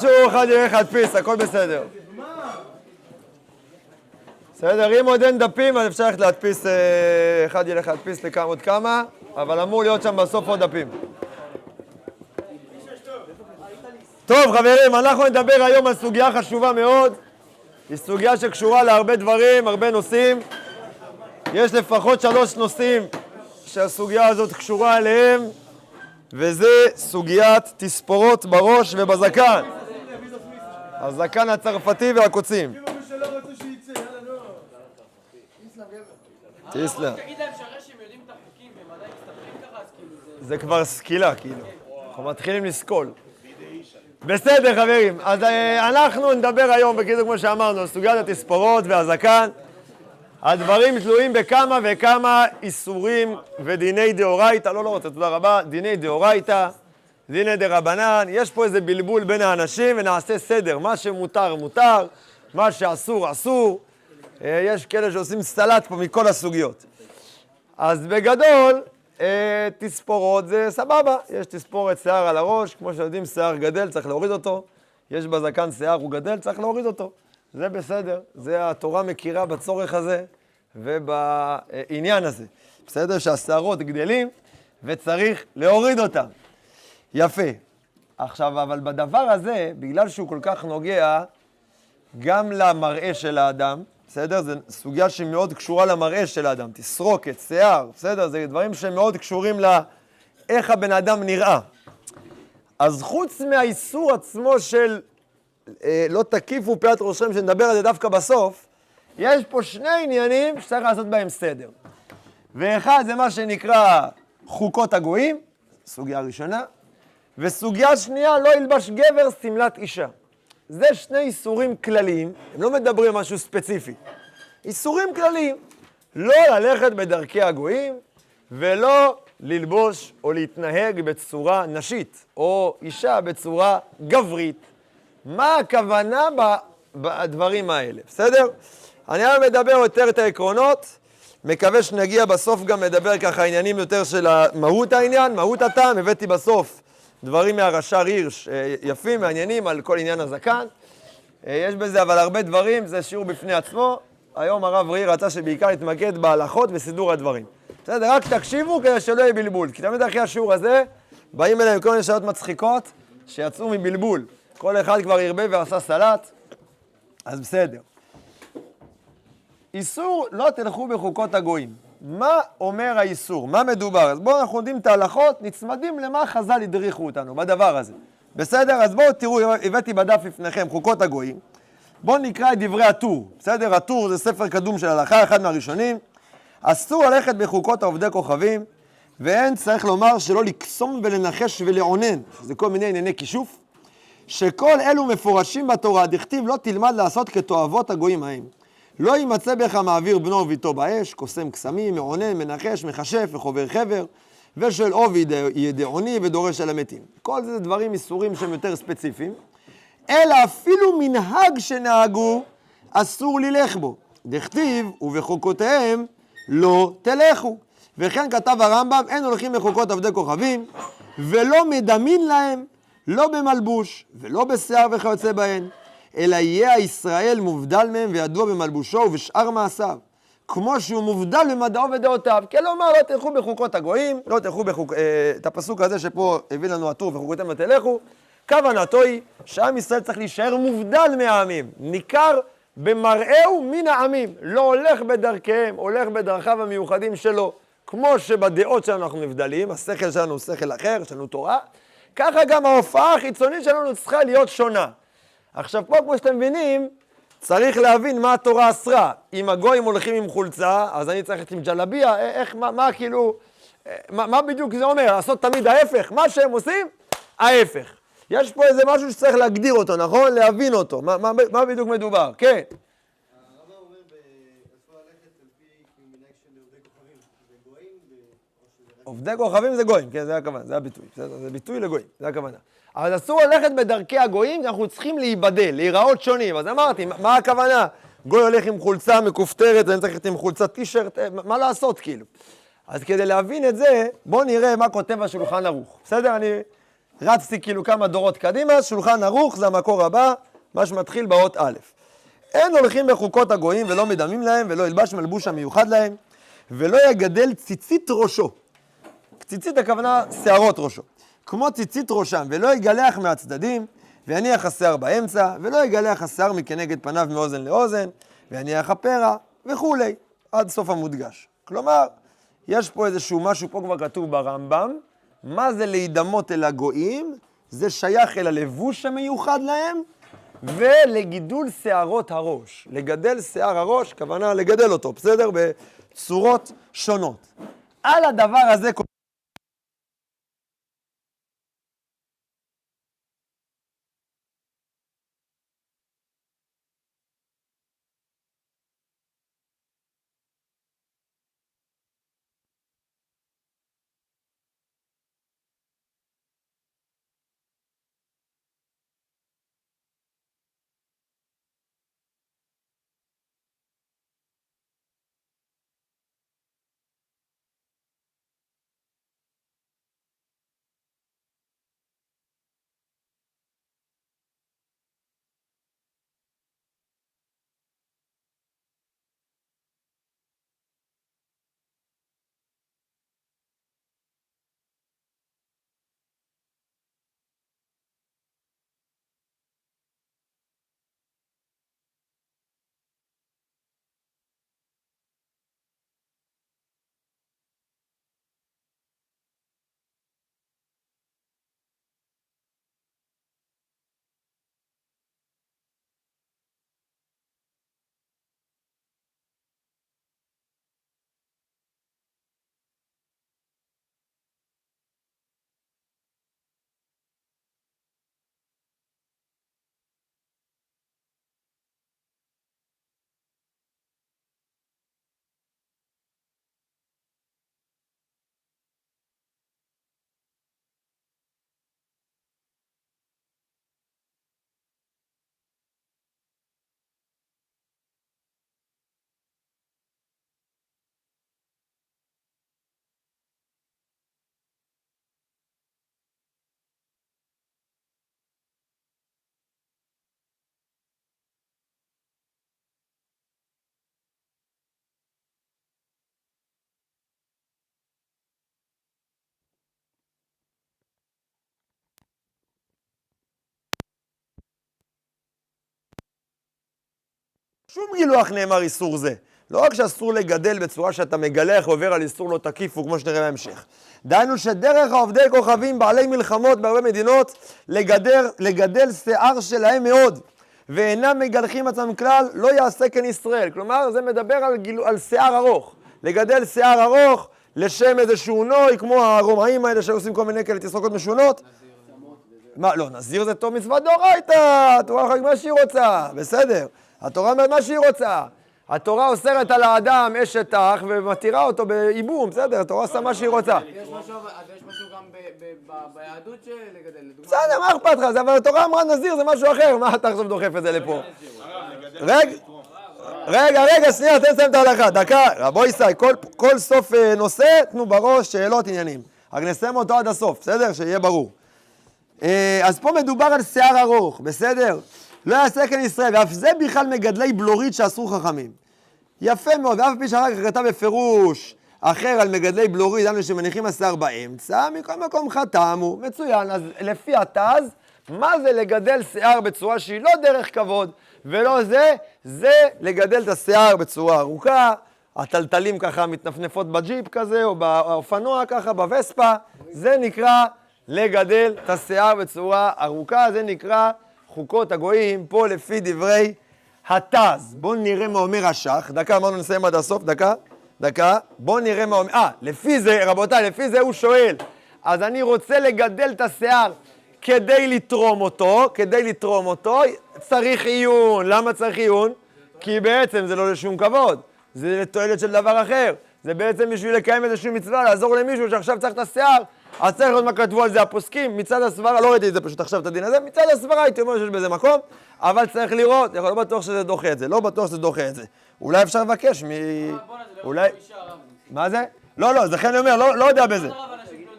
שיעור אחד ילך להדפיס, הכל בסדר. בסדר, אם עוד אין דפים, אז אפשר ללכת להדפיס, אה, אחד ילך להדפיס לכמה עוד כמה, אבל אמור להיות שם בסוף עוד דפים. טוב, חברים, אנחנו נדבר היום על סוגיה חשובה מאוד. היא סוגיה שקשורה להרבה דברים, הרבה נושאים. יש לפחות שלוש נושאים שהסוגיה הזאת קשורה אליהם, וזה סוגיית תספורות בראש ובזקן. הזקן הצרפתי והקוצים. תסלם. תגיד להם שהרי שהם יודעים את החוקים והם עדיין מסתבכים ככה, אז כאילו זה... זה כבר סקילה, כאילו. אנחנו מתחילים לסקול. בסדר, חברים. אז אה, אנחנו נדבר היום, בקיצור, כמו שאמרנו, על סוגיית התספורות והזקן. הדברים תלויים בכמה וכמה איסורים ודיני דאורייתא, לא, לא רוצה, תודה רבה, דיני דאורייתא, דיני דרבנן, יש פה איזה בלבול בין האנשים ונעשה סדר, מה שמותר מותר, מה שאסור אסור, אה, יש כאלה שעושים סלט פה מכל הסוגיות. אז בגדול, אה, תספורות זה סבבה, יש תספורת שיער על הראש, כמו שיודעים, שיער גדל, צריך להוריד אותו, יש בזקן שיער, הוא גדל, צריך להוריד אותו. זה בסדר, זה התורה מכירה בצורך הזה ובעניין הזה. בסדר שהשערות גדלים וצריך להוריד אותם. יפה. עכשיו, אבל בדבר הזה, בגלל שהוא כל כך נוגע גם למראה של האדם, בסדר? זו סוגיה שמאוד קשורה למראה של האדם, תסרוקת, שיער, בסדר? זה דברים שמאוד קשורים לאיך הבן אדם נראה. אז חוץ מהאיסור עצמו של אה, לא תקיפו פאת ראשכם, שנדבר על זה דווקא בסוף, יש פה שני עניינים שצריך לעשות בהם סדר. ואחד זה מה שנקרא חוקות הגויים, סוגיה ראשונה, וסוגיה שנייה, לא ילבש גבר שמלת אישה. זה שני איסורים כלליים, הם לא מדברים משהו ספציפי. איסורים כלליים, לא ללכת בדרכי הגויים ולא ללבוש או להתנהג בצורה נשית, או אישה בצורה גברית. מה הכוונה בדברים האלה, בסדר? אני היום מדבר יותר את העקרונות, מקווה שנגיע בסוף גם לדבר ככה עניינים יותר של מהות העניין, מהות הטעם, הבאתי בסוף דברים מהרש"ר הירש אה, יפים, מעניינים על כל עניין הזקן. אה, יש בזה אבל הרבה דברים, זה שיעור בפני עצמו. היום הרב ראי רצה שבעיקר נתמקד בהלכות וסידור הדברים. בסדר, רק תקשיבו כדי שלא יהיה בלבול. כי תמיד אחרי השיעור הזה, באים אליהם כל מיני שאלות מצחיקות שיצאו מבלבול. כל אחד כבר הרבה ועשה סלט, אז בסדר. איסור לא תלכו בחוקות הגויים. מה אומר האיסור? מה מדובר? אז בואו אנחנו יודעים את ההלכות, נצמדים למה חז"ל הדריכו אותנו בדבר הזה. בסדר? אז בואו תראו, הבאתי בדף לפניכם חוקות הגויים. בואו נקרא את דברי הטור. בסדר? הטור זה ספר קדום של הלכה, אחד מהראשונים. אסור ללכת בחוקות עובדי כוכבים, ואין צריך לומר שלא לקסום ולנחש ולעונן, שזה כל מיני ענייני כישוף, שכל אלו מפורשים בתורה, דכתיב לא תלמד לעשות כתועבות הגויים ההם. לא יימצא בך מעביר בנו וביתו באש, קוסם קסמים, מעונן, מנחש, מכשף וחובר חבר, ושל עובי ידעוני ודורש על המתים. כל זה דברים, איסורים שהם יותר ספציפיים, אלא אפילו מנהג שנהגו, אסור ללך בו. דכתיב, ובחוקותיהם לא תלכו. וכן כתב הרמב"ם, אין הולכים בחוקות עבדי כוכבים, ולא מדמין להם, לא במלבוש, ולא בשיער וכיוצא בהן. אלא יהיה הישראל מובדל מהם וידוע במלבושו ובשאר מעשיו. כמו שהוא מובדל במדעו ודעותיו. כלומר, לא תלכו בחוקות הגויים, לא תלכו בחוק... אה, את הפסוק הזה שפה הביא לנו הטור, וחוקותיהם לא תלכו, כוונתו היא שעם ישראל צריך להישאר מובדל מהעמים, ניכר במראהו מן העמים, לא הולך בדרכיהם, הולך בדרכיו המיוחדים שלו. כמו שבדעות שלנו אנחנו נבדלים, השכל שלנו הוא שכל אחר, יש לנו תורה, ככה גם ההופעה החיצונית שלנו צריכה להיות שונה. עכשיו פה, כמו שאתם מבינים, צריך להבין מה התורה אסרה. אם הגויים הולכים עם חולצה, אז אני צריך ללכת עם ג'לביה, איך, מה, מה כאילו, מה, מה בדיוק זה אומר? לעשות תמיד ההפך, מה שהם עושים, ההפך. יש פה איזה משהו שצריך להגדיר אותו, נכון? להבין אותו, מה, מה, מה בדיוק מדובר, כן. עובדי כוכבים זה גויים, כן, זה הכוונה, זה הביטוי, זה ביטוי לגויים, זה הכוונה. אבל אסור ללכת בדרכי הגויים, אנחנו צריכים להיבדל, להיראות שונים. אז אמרתי, מה הכוונה? גוי הולך עם חולצה מכופתרת, אני צריך ללכת עם חולצת טישרט, אה, מה לעשות כאילו? אז כדי להבין את זה, בואו נראה מה כותב השולחן ערוך. בסדר? אני רצתי כאילו כמה דורות קדימה, שולחן ערוך זה המקור הבא, מה שמתחיל באות א'. אין הולכים בחוקות הגויים ולא מדמים להם, ולא ילבש מלבוש המיוחד להם, ולא יגדל ציצית ראשו. ציצית הכוונה שערות ראשו. כמו ציצית ראשם, ולא יגלח מהצדדים, ויניח השיער באמצע, ולא יגלח השיער מכנגד פניו מאוזן לאוזן, ויניח הפרע, וכולי, עד סוף המודגש. כלומר, יש פה איזשהו משהו, פה כבר כתוב ברמב"ם, מה זה להידמות אל הגויים? זה שייך אל הלבוש המיוחד להם, ולגידול שערות הראש. לגדל שיער הראש, כוונה לגדל אותו, בסדר? בצורות שונות. על הדבר הזה... שום גילוח נאמר איסור זה. לא רק שאסור לגדל בצורה שאתה מגלח ועובר על איסור לא תקיפו, כמו שנראה בהמשך. דהיינו שדרך העובדי כוכבים, בעלי מלחמות בהרבה מדינות, לגדר, לגדל שיער שלהם מאוד, ואינם מגלחים עצמם כלל, לא יעשה כן ישראל. כלומר, זה מדבר על, גיל, על שיער ארוך. לגדל שיער ארוך לשם איזשהו נוי, כמו הרומאים האלה שעושים כל מיני כאלה תסרוקות משונות. מה, לא, נזיר זה טוב מצוות דאורייתא, התורה יכולה מה שהיא רוצה, בסדר. התורה אומרת מה שהיא רוצה. התורה אוסרת על האדם אשת אח ומתירה אותו בייבום, בסדר, התורה עושה מה שהיא רוצה. יש משהו אבל- יש משהו גם ב- ב- ב- ביהדות שלגדל, לדוגמה. בסדר, מה אכפת לך? אבל התורה אמרה נזיר, זה משהו אחר, מה אתה עכשיו דוחף את זה לפה? רגע, רגע, רגע, שנייה, תן לסיים את ההלכה, דקה, רבו ישי, כל, כל סוף אה, נושא, תנו בראש שאלות, עניינים. רק נסיים אותו עד הסוף, בסדר? שיהיה ברור. אה, אז פה מדובר על שיער ארוך, בסדר? לא יעשה כן ישראל, ואף זה בכלל מגדלי בלורית שאסרו חכמים. יפה מאוד, ואף פי שאחר כך כתב בפירוש אחר על מגדלי בלורית, דנו שמניחים השיער באמצע, מכל מקום חתמו, מצוין. אז לפי התז, מה זה לגדל שיער בצורה שהיא לא דרך כבוד, ולא זה, זה לגדל את השיער בצורה ארוכה, הטלטלים ככה מתנפנפות בג'יפ כזה, או באופנוע ככה, בווספה, זה נקרא לגדל את השיער בצורה ארוכה, זה נקרא חוקות הגויים, פה לפי דברי התז. בואו נראה מה אומר השח. דקה, אמרנו נסיים עד הסוף, דקה, דקה. בואו נראה מה אומר... אה, לפי זה, רבותיי, לפי זה הוא שואל. אז אני רוצה לגדל את השיער כדי לתרום אותו, כדי לתרום אותו, צריך עיון. למה צריך עיון? כי בעצם זה לא לשום כבוד, זה לתועלת של דבר אחר. זה בעצם בשביל לקיים איזושהי מצווה, לעזור למישהו שעכשיו צריך את השיער, אז צריך לראות מה כתבו על זה הפוסקים, מצד הסברה, לא ראיתי את זה פשוט עכשיו, את הדין הזה, מצד הסברה הייתי אומר שיש בזה מקום, אבל צריך לראות, לא בטוח שזה דוחה את זה, לא בטוח שזה דוחה את זה. אולי אפשר לבקש מ... אולי... מה זה? לא, לא, זה לכן אני אומר, לא, לא יודע בזה. לא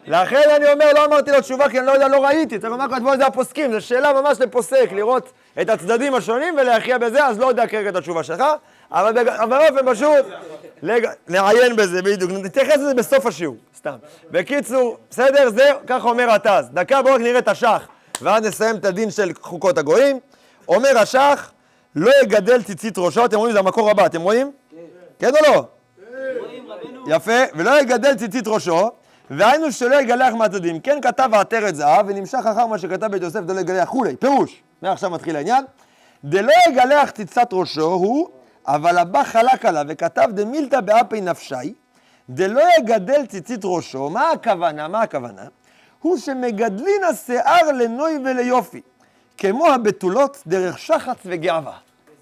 לכן אני אומר, לא אמרתי לו תשובה כי אני לא יודע, לא ראיתי. צריך לומר כתבו את זה הפוסקים, זו שאלה ממש לפוסק, לראות את הצדדים השונים ולהכריע בזה, אז לא יודע כרגע את התשובה שלך, אבל באופן פשוט, לג- נעיין בזה בדיוק, נתייחס לזה בסוף השיעור, סתם. בקיצור, בסדר? זה, ככה אומר התז. דקה בואו רק נראה את השח, ואז נסיים את הדין של חוקות הגויים. אומר השח, לא יגדל ציצית ראשו, אתם רואים? זה המקור הבא, אתם רואים? כן או לא? יפה, ולא יגדל ציצית ראשו, והיינו שלא יגלח מהצדדים. כן כתב העטרת זהב, ונמשך אחר מה שכתב בית יוסף דלא יגלח כולי. פירוש, מעכשיו מתחיל העניין. דלא יגלח ציצת ראשו הוא, אבל הבא חלק עליו וכתב דמילתא באפי נפשי, דלא יגדל ציצית ראשו, מה הכוונה? מה הכוונה? הוא שמגדלין השיער לנוי וליופי, כמו הבתולות דרך שחץ וגאווה.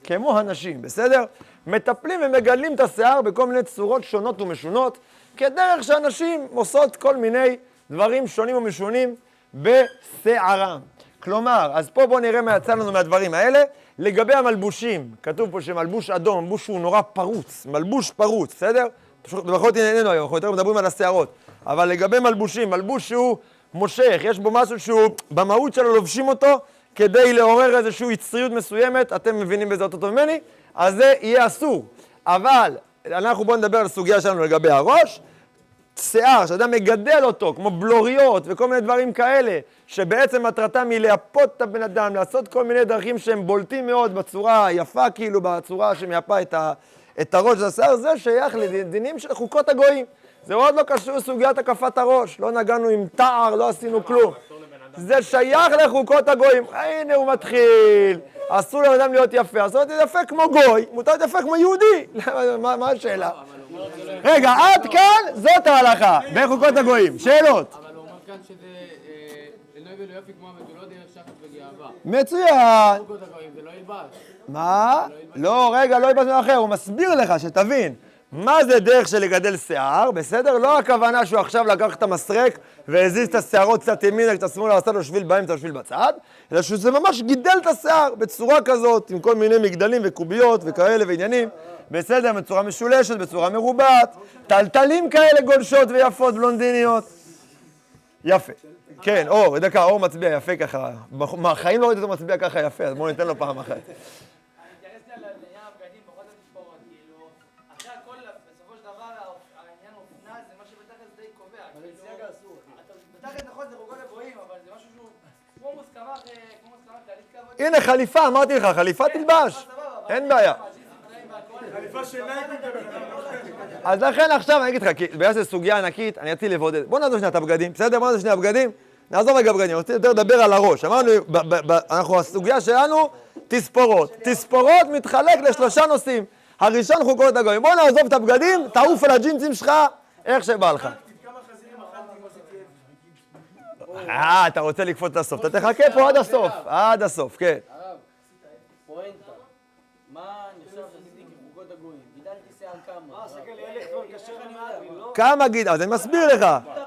כמו הנשים, בסדר? מטפלים ומגדלים את השיער בכל מיני צורות שונות ומשונות, כדרך שהנשים עושות כל מיני דברים שונים ומשונים בשיערם. כלומר, אז פה בואו נראה מה יצא לנו מהדברים האלה. לגבי המלבושים, כתוב פה שמלבוש אדום, מלבוש שהוא נורא פרוץ, מלבוש פרוץ, בסדר? זאת ענייננו היום, אנחנו יותר מדברים על השערות. אבל לגבי מלבושים, מלבוש שהוא מושך, יש בו משהו שהוא, במהות שלו לובשים אותו כדי לעורר איזושהי יצריות מסוימת, אתם מבינים בזה יותר טוב ממני, אז זה יהיה אסור. אבל אנחנו בואו נדבר על הסוגיה שלנו לגבי הראש. שיער, שאדם מגדל אותו, כמו בלוריות וכל מיני דברים כאלה, שבעצם מטרתם היא לייפות את הבן אדם, לעשות כל מיני דרכים שהם בולטים מאוד בצורה היפה, כאילו, בצורה שמייפה את, ה, את הראש של השיער, זה שייך לדינים של חוקות הגויים. זה עוד לא קשור לסוגיית הקפת הראש, לא נגענו עם תער, לא עשינו כלום. זה שייך לחוקות הגויים. הנה הוא מתחיל, אסור לבן אדם להיות יפה, אסור להיות יפה כמו גוי, מותר להיות יפה כמו יהודי. מה, השאלה? רגע, עד כאן זאת ההלכה, בחוקות הגויים. שאלות. אבל הוא אומר כאן שזה אה, וגאווה. מצוין. לא. מה? לא, רגע, לא יבוא אחר, הוא מסביר לך, שתבין. מה זה דרך של לגדל שיער, בסדר? לא הכוונה שהוא עכשיו לקח את המסרק והזיז את השערות קצת ימינה, קצת שמאלה, עשה לו שביל באמצע, שביל בצד, אלא שזה ממש גידל את השיער בצורה כזאת, עם כל מיני מגדלים וקוביות וכאלה ועניינים, בסדר? בצורה משולשת, בצורה מרובעת, טלטלים כאלה גולשות ויפות, בלונדיניות. יפה. כן, אור, דקה, אור מצביע יפה ככה. בחיים לא ראיתי אותו מצביע ככה יפה, אז בואו ניתן לו פעם אחת. הנה חליפה, אמרתי לך, חליפה תלבש. סבבה, אבל אין בעיה. אז לכן עכשיו אני אגיד לך, כי בגלל שזו סוגיה ענקית, אני אציע לבודד. בוא נעזוב שנייה את הבגדים, בסדר? בוא נעזוב שנייה בגדים. נעזוב רגע בגדים, אני רוצה יותר לדבר על הראש. אמרנו, ב- ב- ב- אנחנו, הסוגיה שלנו, תספורות. תספורות מתחלק לשלושה נושאים. הראשון חוקות הגויים. בוא נעזוב את הבגדים, תעוף על הג'ינסים שלך, איך שבא לך. אה, אתה רוצה לקפוץ לסוף. אתה תחכה פה עד הסוף, עד הסוף, כן. הרב, פואנטה, מה נחשב שעשיתי כחוקות הגויים? גידלתי שיער כמה? מה, סגל ילך כבר קשה למעלה, כמה גידול, אז אני מסביר לך,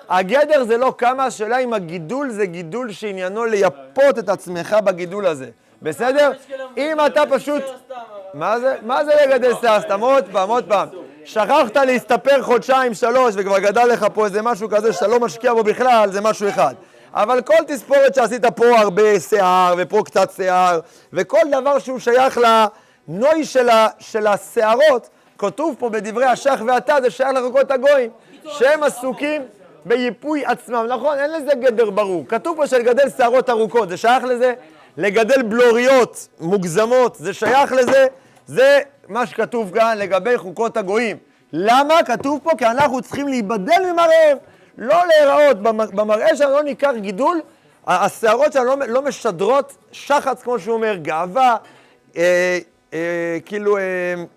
הגדר זה לא כמה, השאלה אם הגידול זה גידול שעניינו לייפות את עצמך בגידול הזה, בסדר? אם אתה פשוט, מה זה, מה זה לגדל שיער סתם? עוד פעם, עוד פעם. שכחת להסתפר חודשיים, שלוש, וכבר גדל לך פה איזה משהו כזה שאתה לא משקיע בו בכלל, זה משהו אחד. אבל כל תספורת שעשית פה הרבה שיער, ופה קצת שיער, וכל דבר שהוא שייך לנוי של, ה, השערות, כתוב פה בדברי השח ואתה, זה שייך לחוקות הגויים, שהם עסוקים ביפוי עצמם. נכון, אין לזה גדר ברור. כתוב פה שלגדל שערות ארוכות, זה שייך לזה? לגדל בלוריות מוגזמות, זה שייך לזה? זה מה שכתוב כאן לגבי חוקות הגויים. למה? כתוב פה כי אנחנו צריכים להיבדל ממראיהם, לא להיראות, במר- במראה שלנו לא ניכר גידול, השערות שלנו לא, לא משדרות שחץ, כמו שהוא אומר, גאווה, אה, אה, כאילו אה,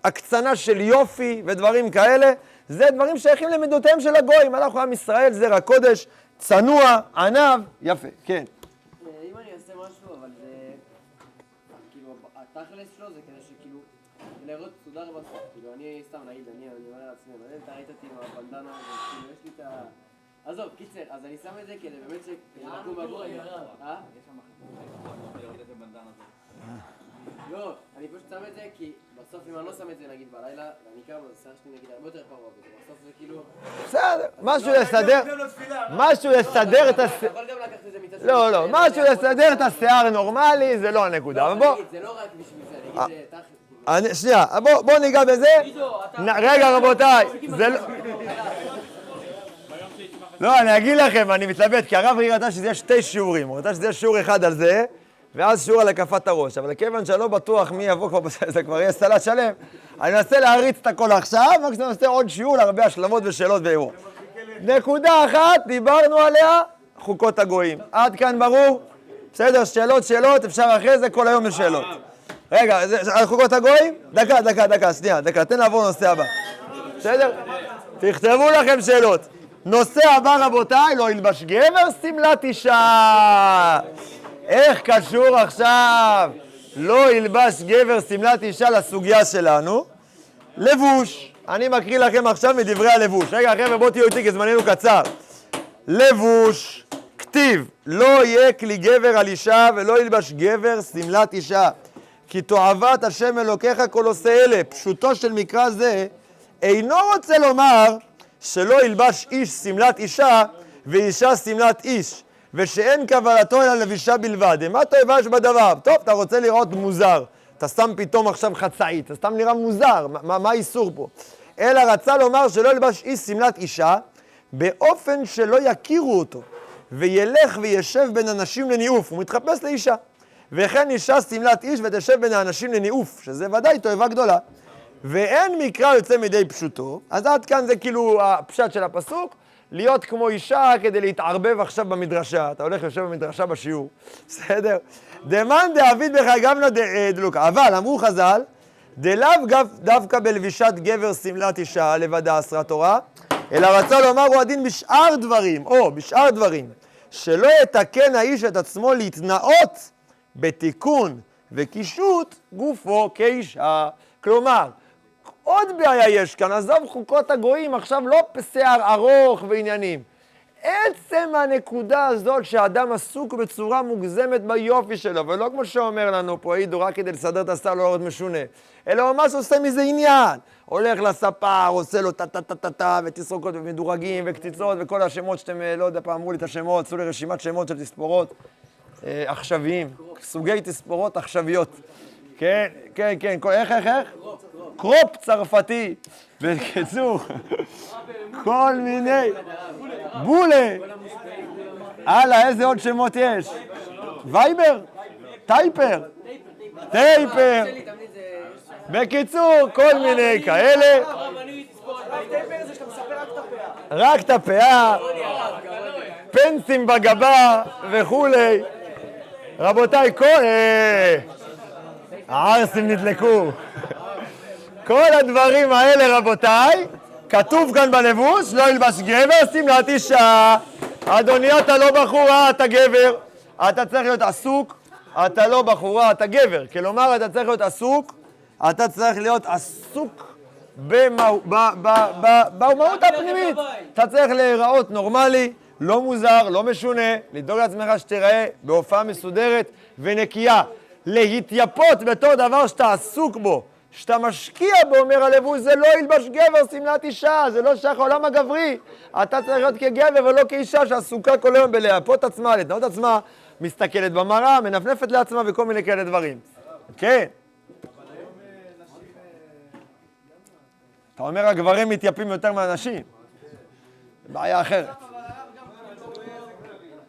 הקצנה של יופי ודברים כאלה, זה דברים שייכים למידותיהם של הגויים. אנחנו עם ישראל, זרע קודש, צנוע, עניו, יפה, כן. אם אני אעשה משהו, אבל זה... כאילו, התכלס שלו זה כדי שכאילו... להראות מסודר בסוף. כאילו, אני סתם, נגיד, אני אומר לעצמי, אבל אתה ראית אותי עם הבנדנה כאילו, יש לי את ה... עזוב, קיצר, אז אני שם את זה כדי באמת ש... לקום בבוקר. אה? לא, לא, אני פשוט שם את זה כי בסוף אם אני לא שם את זה נגיד בלילה, ואני קם, אז השיער שלי נגיד הרבה יותר קרוב, ובסוף זה כאילו... בסדר, משהו לסדר, משהו לסדר את הס... אתה יכול גם לקחת את זה מצד לא, לא, משהו לסדר את השיער נורמלי, זה לא הנקודה. אבל בוא, זה לא רק בשביל זה, נגיד זה תכל'ס. כאילו. אני, שנייה, בוא, בוא ניגע בזה. נ, רגע, רבותיי, זה לא... לא, אני אגיד לכם, אני מתלבט, כי הרב רי רצה שזה יהיה שתי שיעורים. הוא רצה שזה יהיה שיעור אחד על זה, ואז שיעור על הקפת הראש. אבל כיוון שאני לא בטוח מי יבוא כבר, בסדר, זה כבר יהיה סלט שלם, אני אנסה להריץ את הכל עכשיו, מקסימום נעשה עוד שיעור להרבה השלמות ושאלות וערעור. נקודה אחת, דיברנו עליה, חוקות הגויים. עד כאן ברור? בסדר, שאלות, שאלות, אפשר אחרי זה, כל היום יש שאלות. רגע, על חוקות הגויים? דקה, דקה, דקה, שנייה, דקה, תן לעבור לנושא הבא. בסדר? תכתבו לכם שאלות. נושא הבא, רבותיי, לא ילבש גבר שמלת אישה. איך קשור עכשיו לא ילבש גבר שמלת אישה לסוגיה שלנו? לבוש. אני מקריא לכם עכשיו מדברי הלבוש. רגע, חבר'ה, בואו תהיו איתי כי זמננו קצר. לבוש, כתיב, לא יהיה כלי גבר על אישה ולא ילבש גבר שמלת אישה. כי תועבת השם אלוקיך כל עושה אלה. פשוטו של מקרא זה אינו רוצה לומר שלא ילבש איש שמלת אישה ואישה שמלת איש, ושאין קבלתו אלא לבישה בלבד. מה תאבש בדבר? טוב, אתה רוצה לראות מוזר. אתה שם פתאום עכשיו חצאית, אתה סתם נראה מוזר, מה, מה האיסור פה? אלא רצה לומר שלא ילבש איש שמלת אישה באופן שלא יכירו אותו, וילך וישב בין אנשים לניאוף, הוא מתחפש לאישה. וכן אישה שמלת איש ותשב בין האנשים לניאוף, שזה ודאי תועבה גדולה. ואין מקרא יוצא מידי פשוטו, אז עד כאן זה כאילו הפשט של הפסוק, להיות כמו אישה כדי להתערבב עכשיו במדרשה, אתה הולך יושב במדרשה בשיעור, בסדר? דמאן דאביד בך גמנא דלוקה, אבל אמרו חז"ל, דלאו דווקא בלבישת גבר שמלת אישה לבדה אסרה תורה, אלא רצה לומר הוא הדין בשאר דברים, או בשאר דברים, שלא יתקן האיש את עצמו להתנאות בתיקון וקישוט גופו כאישה. כלומר, עוד בעיה יש כאן, עזוב חוקות הגויים, עכשיו לא שיער ארוך ועניינים. עצם הנקודה הזאת שהאדם עסוק בצורה מוגזמת ביופי שלו, ולא כמו שאומר לנו פה עידו, רק כדי לסדר את השיער לא להיות משונה, אלא ממש עושה מזה עניין. הולך לספר, עושה לו טה-טה-טה-טה, ותסרוקות ומדורגים וקציצות וכל השמות שאתם, לא יודע, פעם אמרו לי את השמות, עשו לי רשימת שמות של תספורות אה, עכשוויים, סוגי תספורות עכשוויות. כן, כן, כן, איך, איך, איך? crop צרפתי. בקיצור, כל מיני, בולה. הלאה, איזה עוד שמות יש? וייבר? taper? taper. בקיצור, כל מיני כאלה. רק את הפאה, פנסים בגבה וכולי. רבותיי, כל... הערסים נדלקו. כל הדברים האלה, רבותיי, כתוב כאן בלבוש, לא ילבש גבר, שמלת אישה. אדוני, אתה לא בחורה, אתה גבר. אתה צריך להיות עסוק, אתה לא בחורה, אתה גבר. כלומר, אתה צריך להיות עסוק, אתה צריך להיות עסוק במהות הפנימית. אתה צריך להיראות נורמלי, לא מוזר, לא משונה, לדאוג לעצמך שתיראה בהופעה מסודרת ונקייה. להתייפות בתור דבר שאתה עסוק בו, שאתה משקיע בו, אומר הלבוש, זה לא ילבש גבר שמלת אישה, זה לא שייך לעולם הגברי. אתה צריך להיות כגבר ולא כאישה שעסוקה כל היום בלהפות עצמה, להתנאות עצמה, מסתכלת במראה, מנפנפת לעצמה וכל מיני כאלה דברים. כן. אתה אומר הגברים מתייפים יותר מהנשים. בעיה אחרת. אבל הרב גם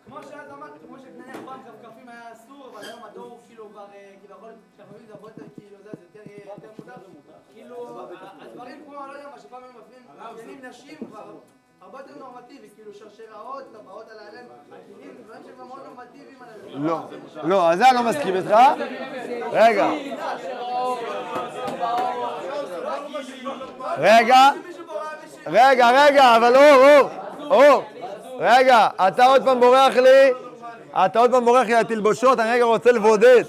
כמו שאת אמרת, כמו שנניח פעם כפכפים היה אסור, אבל היום הדור הוא כאילו כבר, אה, כביכול, כפכפים זה הרבה יותר, כאילו, זה זה יותר אה, יותר מותר. כאילו, ה- הדברים כמו, אני לא יודע מה, שפעם הם מפנים, מפנים נשים כבר הרבה יותר נורמטיבי, כאילו שרשראות, טבעות על העלם, עטינים, דברים שהם מאוד נורמטיביים על. לא, לא, אז זה אני לא מסכים איתך. רגע. רגע, רגע, רגע, אבל אור, אור, אור, רגע, אתה עוד פעם בורח לי, אתה עוד פעם בורח לי לתלבושות, אני רגע רוצה לבודד.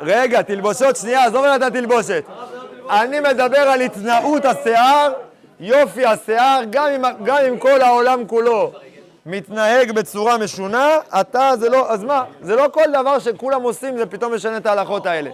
רגע, תלבושות, שנייה, עזוב רגע את התלבושת. אני מדבר על התנאות השיער, יופי השיער, גם אם, גם אם כל העולם כולו מתנהג בצורה משונה, אתה זה לא, אז מה? זה לא כל דבר שכולם עושים, זה פתאום משנה את ההלכות האלה.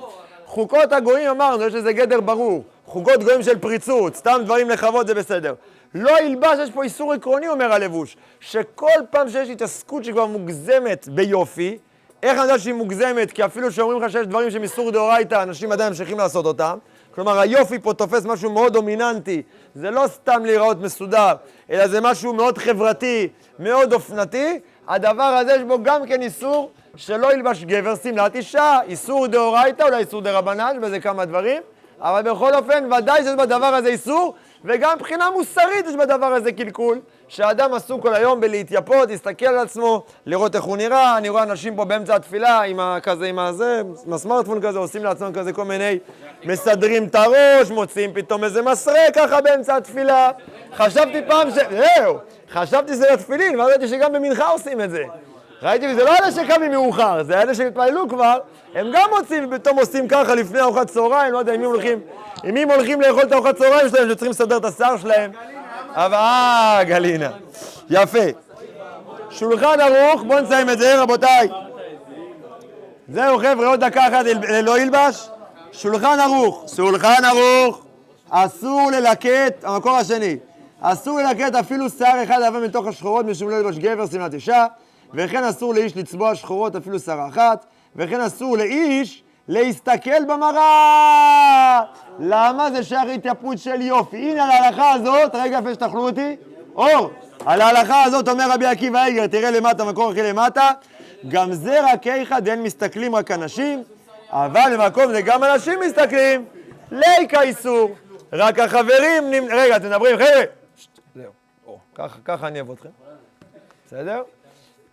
חוקות הגויים אמרנו, יש לזה גדר ברור. חוקות גויים של פריצות, סתם דברים לכבוד זה בסדר. לא ילבש, יש פה איסור עקרוני, אומר הלבוש, שכל פעם שיש התעסקות שכבר מוגזמת ביופי, איך אני יודע שהיא מוגזמת? כי אפילו שאומרים לך שיש דברים שהם איסור דאורייתא, אנשים עדיין ממשיכים לעשות אותם. כלומר, היופי פה תופס משהו מאוד דומיננטי. זה לא סתם להיראות מסודר, אלא זה משהו מאוד חברתי, מאוד אופנתי. הדבר הזה יש בו גם כן איסור שלא ילבש גבר שמלת אישה. איסור דאורייתא, אולי איסור דרבנן, וזה כמה דברים. אבל בכל אופן, ודאי שיש בדבר הזה איסור, וגם מבחינה מוסרית יש בדבר הזה קלקול. שאדם עסוק כל היום בלהתייפות, להסתכל על עצמו, לראות איך הוא נראה. אני רואה אנשים פה באמצע התפילה עם ה- כזה, עם הזה, עם הסמארטפון כזה, עושים לעצמם כזה כל מיני, מסדרים את הראש, מוציאים פתאום איזה מסרה ככה באמצע התפילה. חשבתי פעם ש... זהו, חשבתי שזה לתפילין, ואז ראיתי שגם במנחה עושים את זה. ראיתי, וזה לא אלה שקמים מאוחר, זה אלה שהתפללו כבר, הם גם מוצאים ופתאום עושים ככה לפני ארוחת צהריים, לא יודע עם מי הולכים, עם מי הולכים לאכול את ארוחת צהריים שלהם, שצריכים לסדר את השיער שלהם. אבל אה, גלינה. יפה. שולחן ערוך, בואו נסיים את זה, רבותיי. זהו, חבר'ה, עוד דקה אחת לא ילבש. שולחן ערוך, שולחן ערוך, אסור ללקט, המקור השני, אסור ללקט אפילו שיער אחד לבן מתוך השחורות, משום לא ילבש גבר שמלת אישה, וכן אסור לאיש לצבוע שחורות אפילו שערה אחת, וכן אסור לאיש להסתכל במראה. למה זה שייך להתייפות של יופי? הנה על ההלכה הזאת, רגע לפני שתאכלו אותי, אור, על ההלכה הזאת אומר רבי עקיבא איגר, תראה למטה, מקור הכי למטה, גם זה רק איכא דהן מסתכלים רק אנשים, אבל במקום זה גם אנשים מסתכלים, ליקה איסור, רק החברים נמ... רגע, אתם מדברים, חבר'ה, ככה, אני אוהב אתכם, בסדר?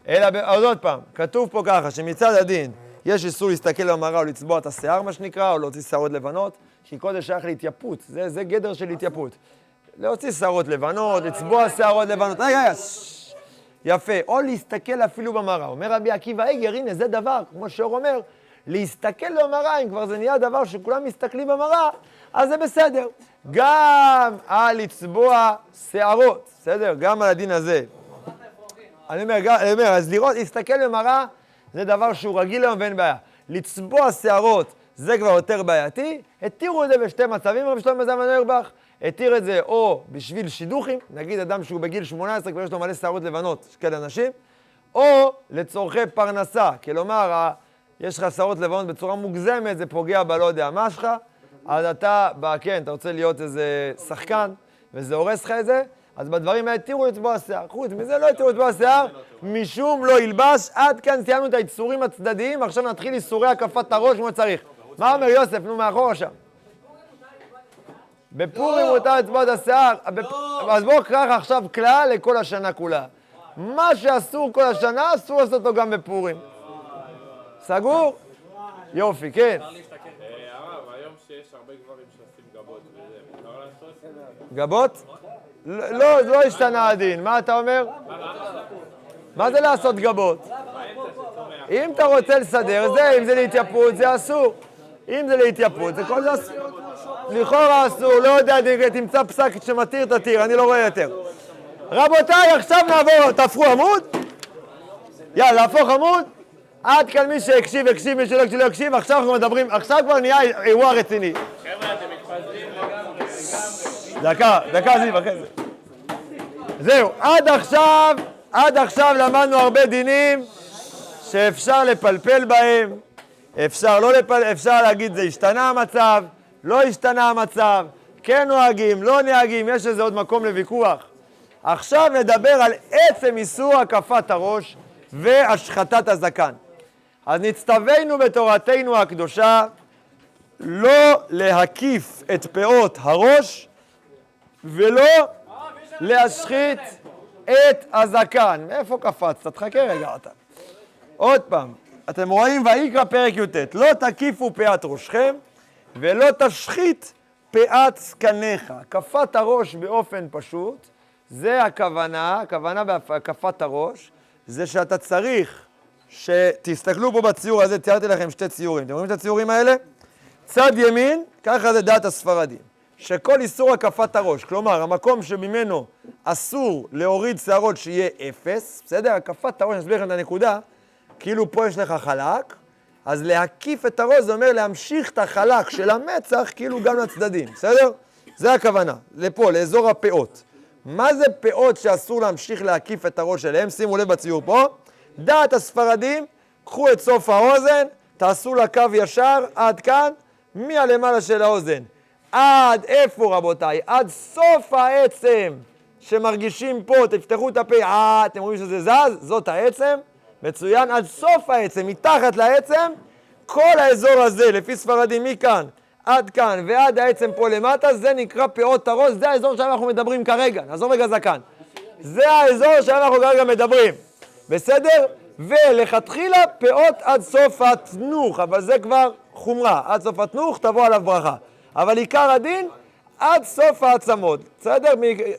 אלא, אז עוד פעם, כתוב פה ככה, שמצד הדין יש איסור להסתכל במראה או לצבוע את השיער, מה שנקרא, או להוציא שערות לבנות, כי קודם שייך להתייפות, זה, זה גדר של התייפות. להוציא שערות לבנות, לצבוע שערות לבנות, רגע, רגע. יפה, או להסתכל אפילו במראה. אומר רבי עקיבא איגר, הנה זה דבר, כמו שאור אומר, להסתכל במראה, אם כבר זה נהיה דבר שכולם מסתכלים במראה, אז זה בסדר. גם על לצבוע שערות, בסדר? גם על הדין הזה. אני אומר, אני אומר, אז לראות, להסתכל במראה, זה דבר שהוא רגיל היום ואין בעיה. לצבוע שערות, זה כבר יותר בעייתי. התירו את זה בשתי מצבים, רבי שלמה זלמן אוירבך. התיר את זה או בשביל שידוכים, נגיד אדם שהוא בגיל 18, כבר יש לו מלא שערות לבנות, יש כאלה אנשים, או לצורכי פרנסה, כלומר, יש לך שערות לבנות בצורה מוגזמת, זה פוגע בלא יודע מה שלך, אז אתה, כן, אתה רוצה להיות איזה שחקן, וזה הורס לך את זה, אז בדברים האלה התירו לצבוע שיער. חוץ מזה לא התירו לצבוע שיער, משום לא ילבש. עד כאן סיימנו את האיסורים הצדדיים, עכשיו נתחיל איסורי הקפת הראש כמו שצריך. מה אומר יוסף? נו, מאחורה שם. בפורים מותר לצבוע את השיער. בפ- אז בואו קרא עכשיו כלל לכל השנה כולה. מה שאסור כל השנה, אסור לעשות אותו גם בפורים. סגור? יופי, כן. אה, הרב, היום שיש הרבה גברים שעושים גבות וזה, מותר לעשות? גבות? לא, לא, השתנה הדין. מה אתה אומר? מה זה לעשות גבות? אם אתה רוצה לסדר, זה, אם זה להתייפות, זה אסור. אם זה להתייפות, זה כל זה אסור. לכאורה אסור, לא יודע, תמצא פסק שמתיר, תתיר, אני לא רואה יותר. רבותיי, עכשיו נעבור, תהפכו עמוד. יאללה, להפוך עמוד. עד כאן מי שהקשיב, הקשיב, מי שלא הקשיב, לא. עכשיו אנחנו מדברים, עכשיו כבר נהיה אירוע רציני. חבר'ה, דקה, דקה זיו, אחרי זה. זהו, עד עכשיו, עד עכשיו למדנו הרבה דינים שאפשר לפלפל בהם, אפשר לא לפל... אפשר להגיד זה השתנה המצב, לא השתנה המצב, כן נוהגים, לא נוהגים, יש לזה עוד מקום לוויכוח. עכשיו נדבר על עצם איסור הקפת הראש והשחטת הזקן. אז נצטווינו בתורתנו הקדושה לא להקיף את פאות הראש ולא להשחית את הזקן. מאיפה קפצת? תחכה רגע אתה. עוד פעם, אתם רואים ויקרא פרק י"ט, לא תקיפו פאת ראשכם ולא תשחית פאת זקניך. הקפת הראש באופן פשוט, זה הכוונה, הכוונה בהקפת הראש, זה שאתה צריך שתסתכלו פה בציור הזה, ציירתי לכם שתי ציורים. אתם רואים את הציורים האלה? צד ימין, ככה זה דעת הספרדים, שכל איסור הקפת הראש, כלומר, המקום שממנו אסור להוריד שערות שיהיה אפס, בסדר? הקפת הראש, אני אסביר לכם את הנקודה, כאילו פה יש לך חלק, אז להקיף את הראש זה אומר להמשיך את החלק של המצח כאילו גם לצדדים, בסדר? זה הכוונה, לפה, לאזור הפאות. מה זה פאות שאסור להמשיך להקיף את הראש שלהם? שימו לב בציור פה. דעת הספרדים, קחו את סוף האוזן, תעשו לה קו ישר עד כאן, מהלמעלה של האוזן. עד איפה רבותיי? עד סוף העצם שמרגישים פה, תפתחו את הפה, אה, אתם רואים שזה זז? זאת העצם, מצוין, עד סוף העצם, מתחת לעצם, כל האזור הזה, לפי ספרדים, מכאן עד כאן ועד העצם פה למטה, זה נקרא פאות הראש, זה האזור שאנחנו מדברים כרגע, נעזוב רגע זקן. זה האזור שאנחנו כרגע מדברים, בסדר? ולכתחילה פאות עד סוף התנוך, אבל זה כבר חומרה, עד סוף התנוך תבוא עליו ברכה. אבל עיקר הדין, עד סוף העצמות, בסדר?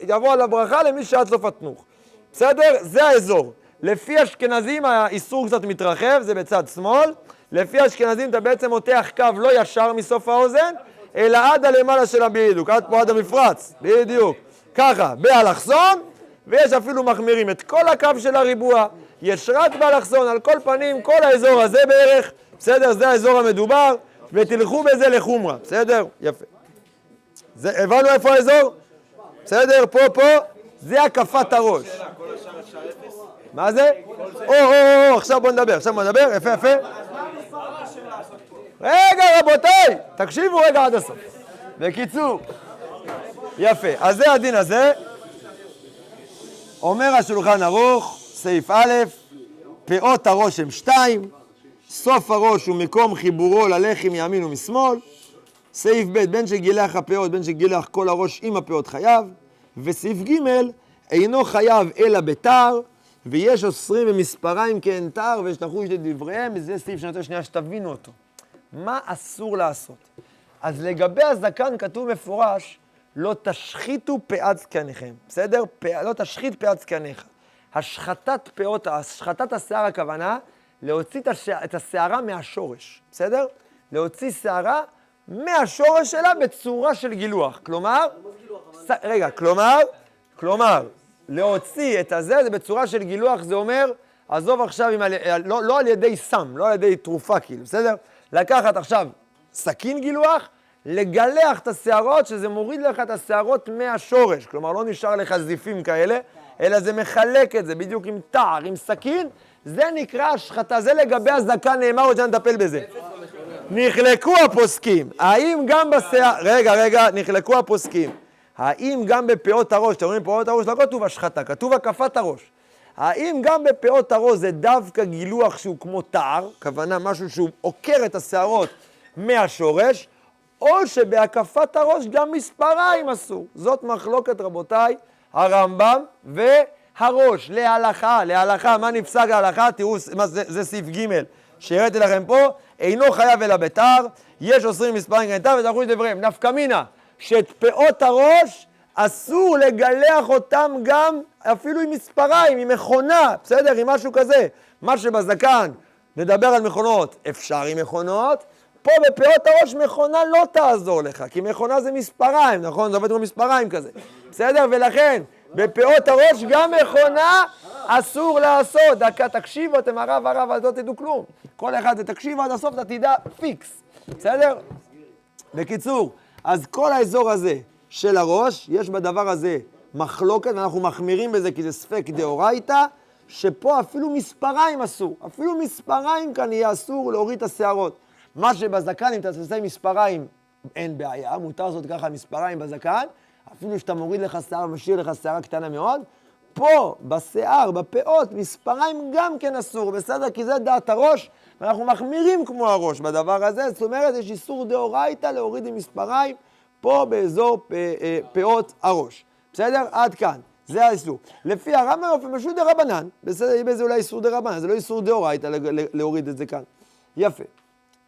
יבוא עליו ברכה למי שעד סוף התנוך. בסדר? זה האזור. לפי אשכנזים האיסור קצת מתרחב, זה בצד שמאל. לפי אשכנזים אתה בעצם מותח קו לא ישר מסוף האוזן, אלא עד הלמעלה שלה בדיוק, עד פה עד המפרץ, בדיוק. ככה, באלכסון, ויש אפילו מחמירים את כל הקו של הריבוע, יש רק באלכסון, על כל פנים, כל האזור הזה בערך, בסדר? זה האזור המדובר, ותלכו בזה לחומרה, בסדר? יפה. זה, הבנו איפה האזור? בסדר? פה, פה, זה הקפת הראש. מה זה? או, או, או, עכשיו בוא נדבר, עכשיו בוא נדבר, יפה, יפה. רגע, רבותיי, תקשיבו רגע עד הסוף. בקיצור, יפה, אז זה הדין הזה. אומר השולחן ערוך, סעיף א', פאות הראש הם שתיים, סוף הראש הוא מקום חיבורו ללחי מימין ומשמאל, סעיף ב', בין שגילח הפאות, בין שגילח כל הראש עם הפאות חייב, וסעיף ג', אינו חייב אלא בתר, ויש אוסרים במספריים כאין תר, ויש לחוש לדבריהם, וזה סעיף שאני רוצה שנייה שתבינו אותו. מה אסור לעשות? אז לגבי הזקן כתוב מפורש, לא תשחיתו פאת זקניכם, בסדר? פא, לא תשחית פאת זקניך. השחתת פאות, השחתת השיער הכוונה, להוציא את, הש... את השערה מהשורש, בסדר? להוציא שערה מהשורש שלה בצורה של גילוח. כלומר, ס... רגע, כלומר, כלומר, להוציא את הזה, זה בצורה של גילוח, זה אומר, עזוב עכשיו, עם, ה... לא, לא על ידי סם, לא על ידי תרופה כאילו, בסדר? לקחת עכשיו סכין גילוח, לגלח את השערות, שזה מוריד לך את השערות מהשורש. כלומר, לא נשאר לך זיפים כאלה, אלא זה מחלק את זה בדיוק עם תער, עם סכין, זה נקרא השחתה. זה לגבי הזקן נאמר, עוד שניה נטפל בזה. נחלקו הפוסקים, האם גם בשיער, רגע, רגע, נחלקו הפוסקים. האם גם בפאות הראש, אתם רואים פאות הראש, לא כתוב השחתה, כתוב הקפת הראש. האם גם בפאות הראש זה דווקא גילוח שהוא כמו תער, כוונה משהו שהוא עוקר את השערות מהשורש, או שבהקפת הראש גם מספריים אסור. זאת מחלוקת, רבותיי, הרמב"ם והראש, להלכה, להלכה, מה נפסק להלכה? תראו, מה, זה, זה סעיף ג' שהראיתי לכם פה, אינו חייב אלא בתער, יש אוסרים מספריים כאן תער, ותלכו לדבריהם. נפקא מינה, שאת פאות הראש אסור לגלח אותם גם אפילו עם מספריים, עם מכונה, בסדר? עם משהו כזה. מה שבזקן, נדבר על מכונות, אפשר עם מכונות, פה בפאות הראש מכונה לא תעזור לך, כי מכונה זה מספריים, נכון? זה עובד כמו מספריים כזה. בסדר? ולכן, בפאות הראש גם מכונה אסור לעשות. דקה, תקשיבו, אתם הרב הרב, אז לא תדעו כלום. כל אחד, תקשיבו עד הסוף, אתה תדע פיקס. בסדר? בקיצור, אז כל האזור הזה של הראש, יש בדבר הזה מחלוקת, ואנחנו מחמירים בזה כי זה ספק דאורייתא, שפה אפילו מספריים אסור. אפילו מספריים כאן יהיה אסור להוריד את השערות. מה שבזקן, אם אתה תעשה מספריים, אין בעיה, מותר לעשות ככה מספריים בזקן, אפילו שאתה מוריד לך שיער ומשאיר לך שערה קטנה מאוד. פה, בשיער, בפאות, מספריים גם כן אסור, בסדר? כי זה דעת הראש, ואנחנו מחמירים כמו הראש בדבר הזה, זאת אומרת, יש איסור דאורייתא להוריד עם מספריים פה באזור פ, אה, פאות הראש. בסדר? עד כאן. זה האיסור. לפי הרמב"ם באופן פשוט דרבנן, בסדר, יהיה בזה אולי איסור דרבנן, זה לא איסור דאורייתא להוריד את זה כאן. יפה.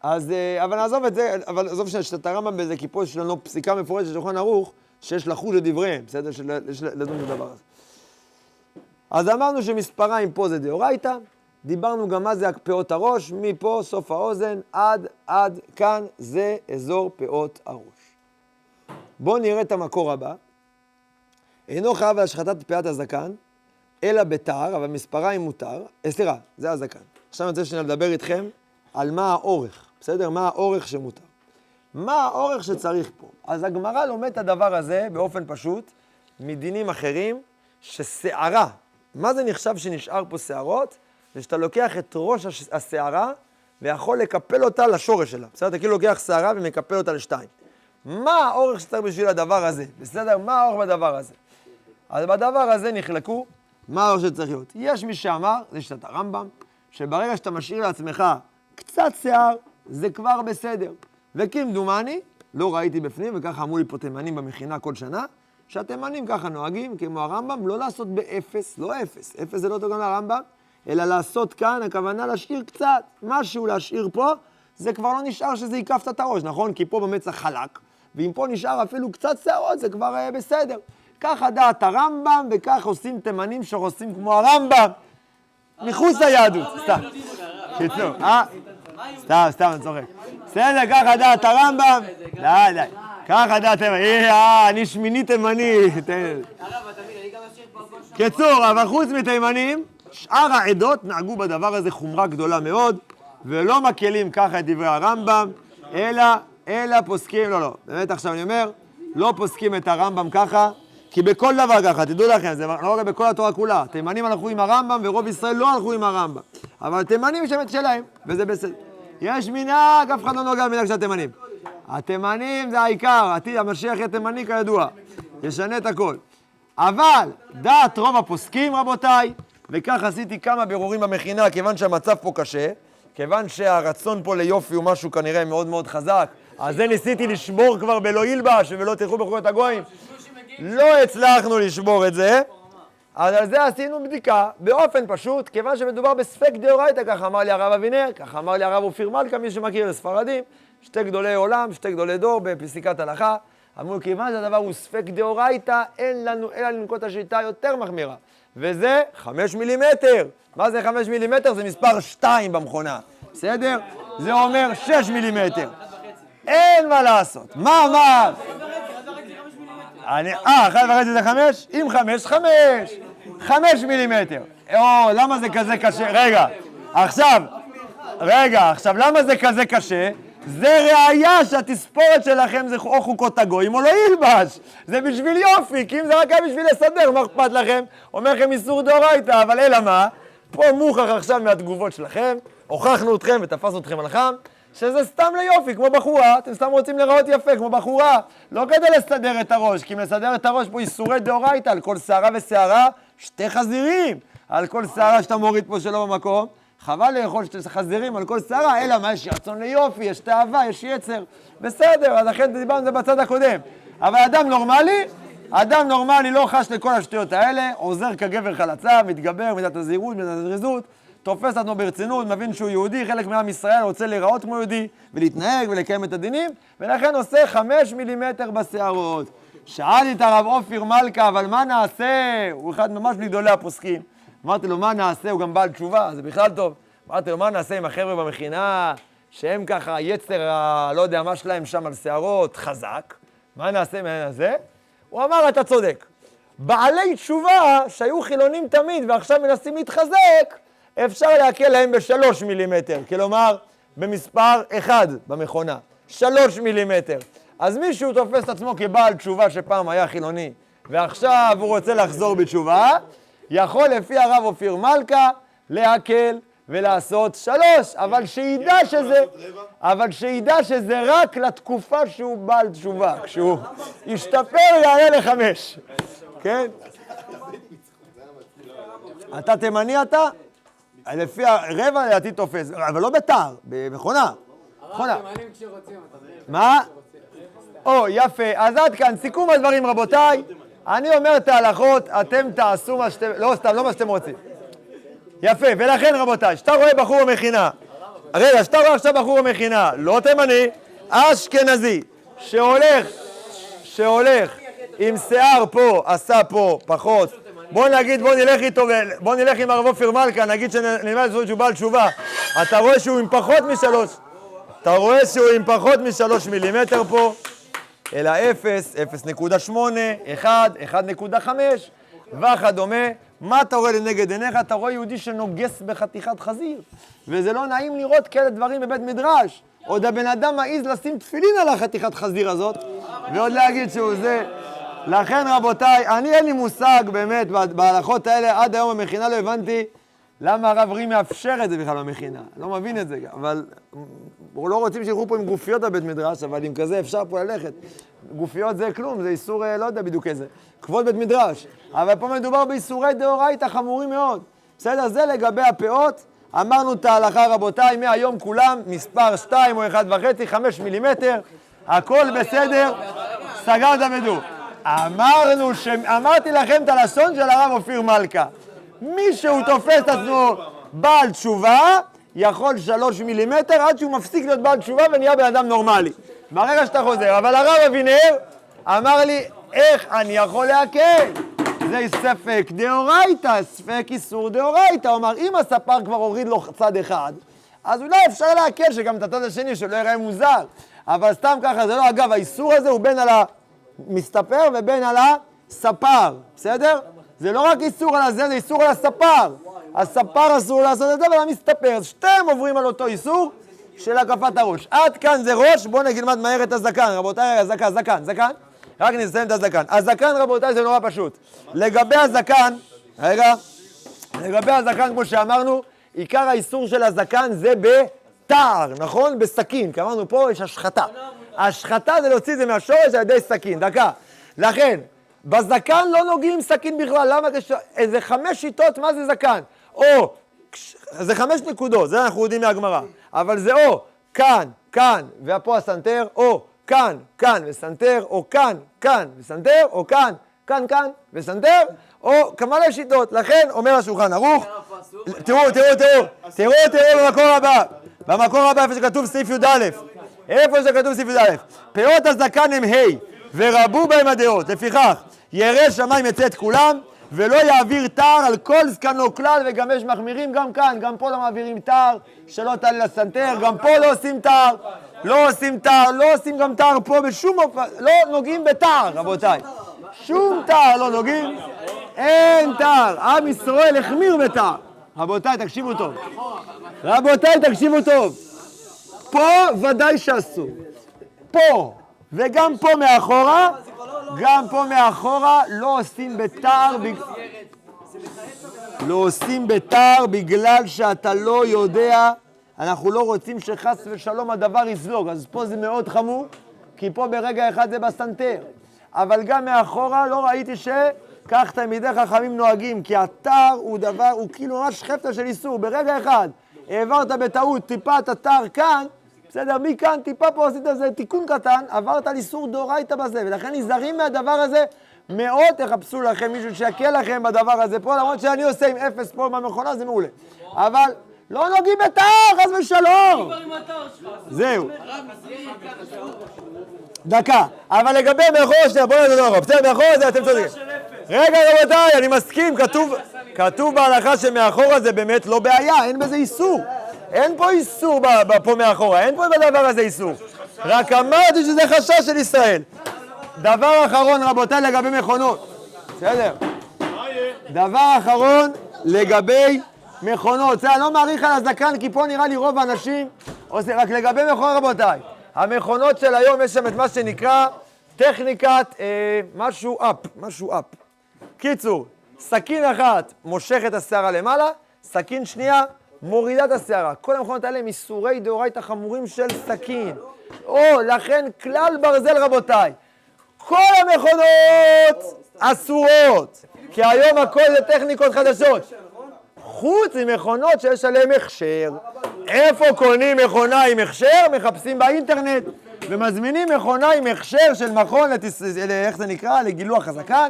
אז, אה, אבל נעזוב את זה, אבל עזוב שאת הרמב"ם בזה, כי פה יש לנו פסיקה מפורשת של שולחן ערוך, שיש לחוש לדבריהם, בסדר? שיש לדון בדבר הזה. אז אמרנו שמספריים פה זה דאורייתא, דיברנו גם מה זה פאות הראש, מפה סוף האוזן עד עד כאן זה אזור פאות הראש. בואו נראה את המקור הבא. אינו חייב להשחתת פאת הזקן, אלא בתער, אבל מספריים מותר, אה, סליחה, זה הזקן. עכשיו אני רוצה שניה לדבר איתכם על מה האורך, בסדר? מה האורך שמותר. מה האורך שצריך פה? אז הגמרא לומד את הדבר הזה באופן פשוט מדינים אחרים, ששערה, מה זה נחשב שנשאר פה שערות? זה שאתה לוקח את ראש הש- השערה ויכול לקפל אותה לשורש שלה. בסדר? אתה כאילו לוקח שערה ומקפל אותה לשתיים. מה האורך שצריך בשביל הדבר הזה? בסדר? מה האורך בדבר הזה? אז בדבר הזה נחלקו, מה האורך שצריך להיות. יש מי שאמר, זה שיטת הרמב"ם, שברגע שאתה משאיר לעצמך קצת שיער, זה כבר בסדר. וכמדומני, לא ראיתי בפנים, וככה אמרו לי פה תימנים במכינה כל שנה, שהתימנים ככה נוהגים, כמו הרמב"ם, לא לעשות באפס, לא אפס, אפס זה לא אותו גם לרמב"ם, אלא לעשות כאן, הכוונה להשאיר קצת, משהו להשאיר פה, זה כבר לא נשאר שזה ייקף את הראש, נכון? כי פה במצח חלק, ואם פה נשאר אפילו קצת שערות, זה כבר אה, בסדר. ככה דעת הרמב"ם, וכך עושים תימנים שעושים כמו הרמב"ם, מחוץ ליהדות, סתם. אה? סתם, סתם, אני צוחק. בסדר, ככה דעת הרמב"ם, די, די. ככה דעת תימני, אה, אני שמיני תימני. קיצור, אבל חוץ מתימנים, שאר העדות נהגו בדבר הזה חומרה גדולה מאוד, ולא מקלים ככה את דברי הרמב"ם, אלא, אלא פוסקים, לא, לא, באמת עכשיו אני אומר, לא פוסקים את הרמב"ם ככה, כי בכל דבר ככה, תדעו לכם, זה לא רק בכל התורה כולה, תימנים הלכו עם הרמב"ם ורוב ישראל לא הלכו עם הרמב"ם, אבל תימנים להם את שלהם, וזה בסדר. יש מנהג, אף אחד לא נוגע במנהג של התימנים. התימנים זה העיקר, עתיד המשיח יהיה תימני כידוע, ישנה את הכל. אבל דעת רוב הפוסקים, רבותיי, וכך עשיתי כמה בירורים במכינה, כיוון שהמצב פה קשה, כיוון שהרצון פה ליופי הוא משהו כנראה מאוד מאוד חזק, אז זה ניסיתי לשבור כבר בלא ילבש ולא תלכו בחורות הגויים. לא הצלחנו לשבור את זה, אז על זה עשינו בדיקה באופן פשוט, כיוון שמדובר בספק דאורייתא, ככה אמר לי הרב אבינר, ככה אמר לי הרב אופיר מלכה, מי שמכיר, לספרדים, שתי גדולי עולם, שתי גדולי דור בפסיקת הלכה. אמרו, כיוון שהדבר הוא ספק דאורייתא, אין לנו אלא לנקוט השיטה יותר מחמירה. וזה חמש מילימטר. מה זה חמש מילימטר? זה מספר שתיים במכונה, בסדר? זה אומר שש מילימטר. אין מה לעשות. מה? אני, אה, אחד וחצי זה חמש? אם חמש, חמש. חמש מילימטר. או, למה זה כזה קשה? רגע, עכשיו, רגע, עכשיו, למה זה כזה קשה? זה ראייה שהתספורת שלכם זה או חוקות הגויים או לא ילבש. זה בשביל יופי, כי אם זה רק היה בשביל לסדר, מה אכפת לכם? אומר לכם איסור דאורייתא, אבל אלא מה? פה מוכח עכשיו מהתגובות שלכם, הוכחנו אתכם ותפסנו אתכם על חם, שזה סתם ליופי, כמו בחורה, אתם סתם רוצים להיראות יפה, כמו בחורה, לא כדי לסדר את הראש, כי אם לסדר את הראש פה איסורי דאורייתא, על כל שערה ושערה, שתי חזירים, על כל שערה שאתה מוריד פה שלא במקום, חבל לאכול שתי חזירים על כל שערה, אלא מה, יש רצון ליופי, יש תאווה, יש יצר, בסדר, אז לכן דיברנו על זה בצד הקודם. אבל אדם נורמלי, אדם נורמלי לא חש לכל השטויות האלה, עוזר כגבר חלצה, מתגבר, מידת הזהירות, מידת הזריזות, תופס עצמו ברצינות, מבין שהוא יהודי, חלק מעם ישראל רוצה להיראות כמו יהודי, ולהתנהג ולקיים את הדינים, ולכן עושה חמש מילימטר בשערות. שאלתי את הרב אופיר מלכה, אבל מה נעשה? הוא אחד ממש מגדולי הפוסקים. אמרתי לו, מה נעשה? הוא גם בעל תשובה, זה בכלל טוב. אמרתי לו, מה נעשה עם החבר'ה במכינה, שהם ככה, יצר, ה- לא יודע מה שלהם שם על שערות, חזק. מה נעשה עם העניין הזה? הוא אמר, אתה צודק. בעלי תשובה, שהיו חילונים תמיד ועכשיו מנסים להתחזק, אפשר להקל להם בשלוש מילימטר, כלומר, במספר אחד במכונה, שלוש מילימטר. אז מישהו תופס את עצמו כבעל תשובה שפעם היה חילוני, ועכשיו הוא רוצה לחזור בתשובה, יכול לפי הרב אופיר מלכה להקל ולעשות שלוש, אבל שידע שזה, אבל שידע שזה רק לתקופה שהוא בעל תשובה. כשהוא ישתפר יעלה לחמש, כן? אתה תימני אתה? לפי הרבע לדעתי תופס, אבל לא בתער, במכונה. מכונה. תימנים כשרוצים? מה? או, יפה. אז עד כאן, סיכום הדברים, רבותיי. אני אומר את ההלכות, אתם תעשו מה שאתם, לא סתם, לא מה שאתם רוצים. יפה, ולכן רבותיי, כשאתה רואה בחור במכינה, רגע, כשאתה רואה עכשיו בחור במכינה, לא תימני, אשכנזי, שהולך, שהולך עם שיער פה, עשה פה, פחות, בוא נגיד, בוא נלך איתו, בוא נלך עם הרב אופיר מלכה, נגיד שנלמד שהוא בעל תשובה, אתה רואה שהוא עם פחות משלוש, אתה רואה שהוא עם פחות משלוש מילימטר פה, אלא 0, 0.8, 1, 1.5 וכדומה, מה אתה רואה לנגד עיניך? אתה רואה יהודי שנוגס בחתיכת חזיר. וזה לא נעים לראות כאלה דברים בבית מדרש. עוד הבן אדם מעז לשים תפילין על החתיכת חזיר הזאת, ועוד להגיד שהוא זה. לכן רבותיי, אני אין לי מושג באמת בהלכות האלה, עד היום במכינה לא הבנתי למה הרב רי מאפשר את זה בכלל במכינה. לא מבין את זה, אבל אנחנו לא רוצים שילכו פה עם גופיות בבית מדרש, אבל עם כזה אפשר פה ללכת. גופיות זה כלום, זה איסור, אה, לא יודע בדיוק איזה, כבוד בית מדרש. אבל פה מדובר באיסורי דאורייתא חמורים מאוד. בסדר? זה לגבי הפאות. אמרנו את ההלכה, רבותיי, מהיום כולם, מספר 2 או 1.5, 5 מילימטר, הכל בסדר, סגר דמדו. אמרנו, ש... אמרתי לכם את הלשון של הרב אופיר מלכה. מי שהוא תופס את עצמו בעל תשובה, יכול שלוש מילימטר עד שהוא מפסיק להיות בעל תשובה ונהיה בן אדם נורמלי. ברגע שאתה חוזר. אבל הרב אבינר אמר לי, איך אני יכול להקל? זה ספק דאורייתא, ספק איסור דאורייתא. הוא אמר, אם הספר כבר הוריד לו צד אחד, אז אולי אפשר להקל שגם את הצד השני שלא יראה מוזר. אבל סתם ככה, זה לא, אגב, האיסור הזה הוא בין על המסתפר ובין על הספר, בסדר? זה לא רק איסור על הזה, זה איסור על הספר. הספר אסור לעשות את זה, אבל המסתפר. שתיהם עוברים על אותו איסור של הקפת הראש. עד כאן זה ראש, בואו נלמד מהר את הזקן. רבותיי, הזקן, זקן, זקן. רק נסיים את הזקן. הזקן, רבותיי, זה נורא פשוט. לגבי הזקן, רגע, לגבי הזקן, כמו שאמרנו, עיקר האיסור של הזקן זה בתער, נכון? בסכין, כי אמרנו פה יש השחתה. השחתה זה להוציא את זה מהשורש על ידי סכין, דקה. לכן, בזקן לא נוגעים סכין בכלל, למה? איזה חמש שיטות מה זה זקן. או, זה חמש נקודות, זה אנחנו יודעים מהגמרא, אבל זה או כאן, כאן, ופה הסנטר, או כאן, כאן וסנטר, או כאן, כאן וסנטר, או כאן, כאן, כאן וסנטר, או כמה שיטות. לכן, אומר השולחן ערוך, תראו, תראו, תראו, תראו, תראו במקור הבא, במקור הבא איפה שכתוב סעיף י"א, איפה שכתוב סעיף י"א, פאות הזקן הם ה' ורבו בהם הדעות, לפיכך, ירא שמיים יצא את כולם, ולא יעביר תער על כל זקנו כלל, וגם יש מחמירים גם כאן, גם פה לא מעבירים תער, שלא תעלה לסנטר, גם פה לא עושים תער, לא עושים תער, לא עושים גם תער פה בשום אופן, לא נוגעים בתער, רבותיי. שום תער לא נוגעים, אין תער. עם ישראל החמיר בתער. רבותיי, תקשיבו טוב. רבותיי, תקשיבו טוב. פה ודאי שאסור. פה, וגם פה מאחורה, גם פה מאחורה לא עושים בתער, לא עושים בתער בגלל שאתה לא יודע, אנחנו לא רוצים שחס ושלום הדבר יזלוג, אז פה זה מאוד חמור, כי פה ברגע אחד זה בסנטר. אבל גם מאחורה לא ראיתי שכך תלמידי חכמים נוהגים, כי התער הוא דבר, הוא כאילו ממש חפטה של איסור, ברגע אחד העברת בטעות טיפה את התער כאן, בסדר, מכאן טיפה פה עשית איזה תיקון קטן, עברת על איסור דאורייתא בזה, ולכן נזהרים מהדבר הזה מאוד, תחפשו לכם מישהו שיקל לכם בדבר הזה פה, למרות שאני עושה עם אפס פה במכונה, זה מעולה. אבל לא נוגעים בתאר, חס ושלום. זהו. דקה, אבל לגבי מאחור, בואו נדבר אחורה, בסדר, מאחור זה אתם צודקים. רגע רבותיי, אני מסכים, כתוב, כתוב בהלכה שמאחורה זה באמת לא בעיה, אין בזה איסור. אין פה איסור פה מאחורה, אין פה בדבר הזה איסור. רק אמרתי שזה חשש של ישראל. דבר אחרון, רבותיי, לגבי מכונות. בסדר? דבר אחרון לגבי מכונות. זה, אני לא מעריך על הזקן, כי פה נראה לי רוב האנשים עושים, רק לגבי מכונות, רבותיי. המכונות של היום, יש שם את מה שנקרא טכניקת אה, משהו אפ, משהו אפ. קיצור, סכין אחת מושכת השערה למעלה, סכין שנייה מורידה את השערה. כל המכונות האלה הם איסורי דאורייתא חמורים של סכין. או, לכן כלל ברזל רבותיי, כל המכונות אסורות, כי היום הכל זה טכניקות חדשות. חוץ ממכונות שיש עליהן הכשר. איפה קונים מכונה עם הכשר? מחפשים באינטרנט ומזמינים מכונה עם הכשר של מכון. איך זה נקרא? לגילוח הזקן.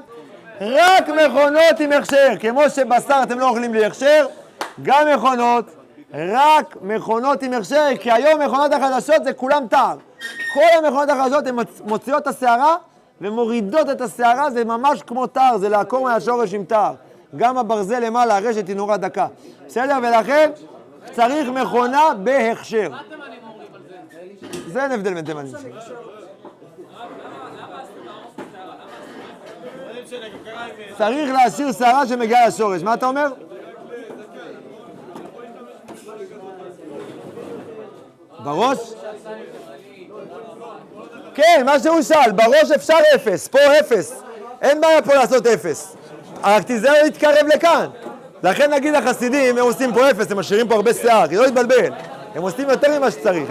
רק מכונות עם הכשר, כמו שבשר אתם לא אוכלים בלי הכשר, גם מכונות, רק מכונות עם הכשר, כי היום מכונות החדשות זה כולם תער. כל המכונות החדשות הן מוציאות את השערה ומורידות את השערה, זה ממש כמו תער, זה לעקור מהשורש עם תער. גם הברזל למעלה, הרשת היא נורא דקה. בסדר? ולכן צריך מכונה בהכשר. מה תימנים אומרים על זה? זה אין הבדל בין תימנים. צריך להשאיר שערה שמגיעה לשורש. מה אתה אומר? בראש? כן, מה שהוא שאל, בראש אפשר אפס, פה אפס. אין בעיה פה לעשות אפס. רק תיזהר להתקרב לכאן. לכן נגיד החסידים, הם עושים פה אפס, הם משאירים פה הרבה שיער, כי לא להתבלבל. הם עושים יותר ממה שצריך.